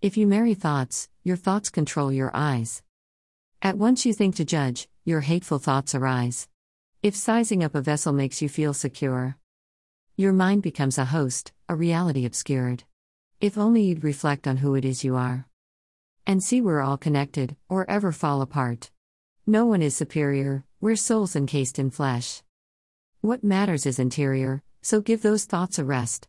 If you marry thoughts, your thoughts control your eyes. At once you think to judge, your hateful thoughts arise. If sizing up a vessel makes you feel secure, your mind becomes a host, a reality obscured. If only you'd reflect on who it is you are. And see we're all connected, or ever fall apart. No one is superior, we're souls encased in flesh. What matters is interior, so give those thoughts a rest.